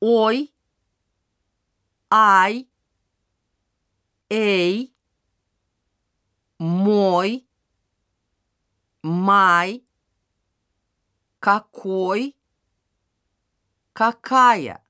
ой, ай, эй, мой, май, какой, какая.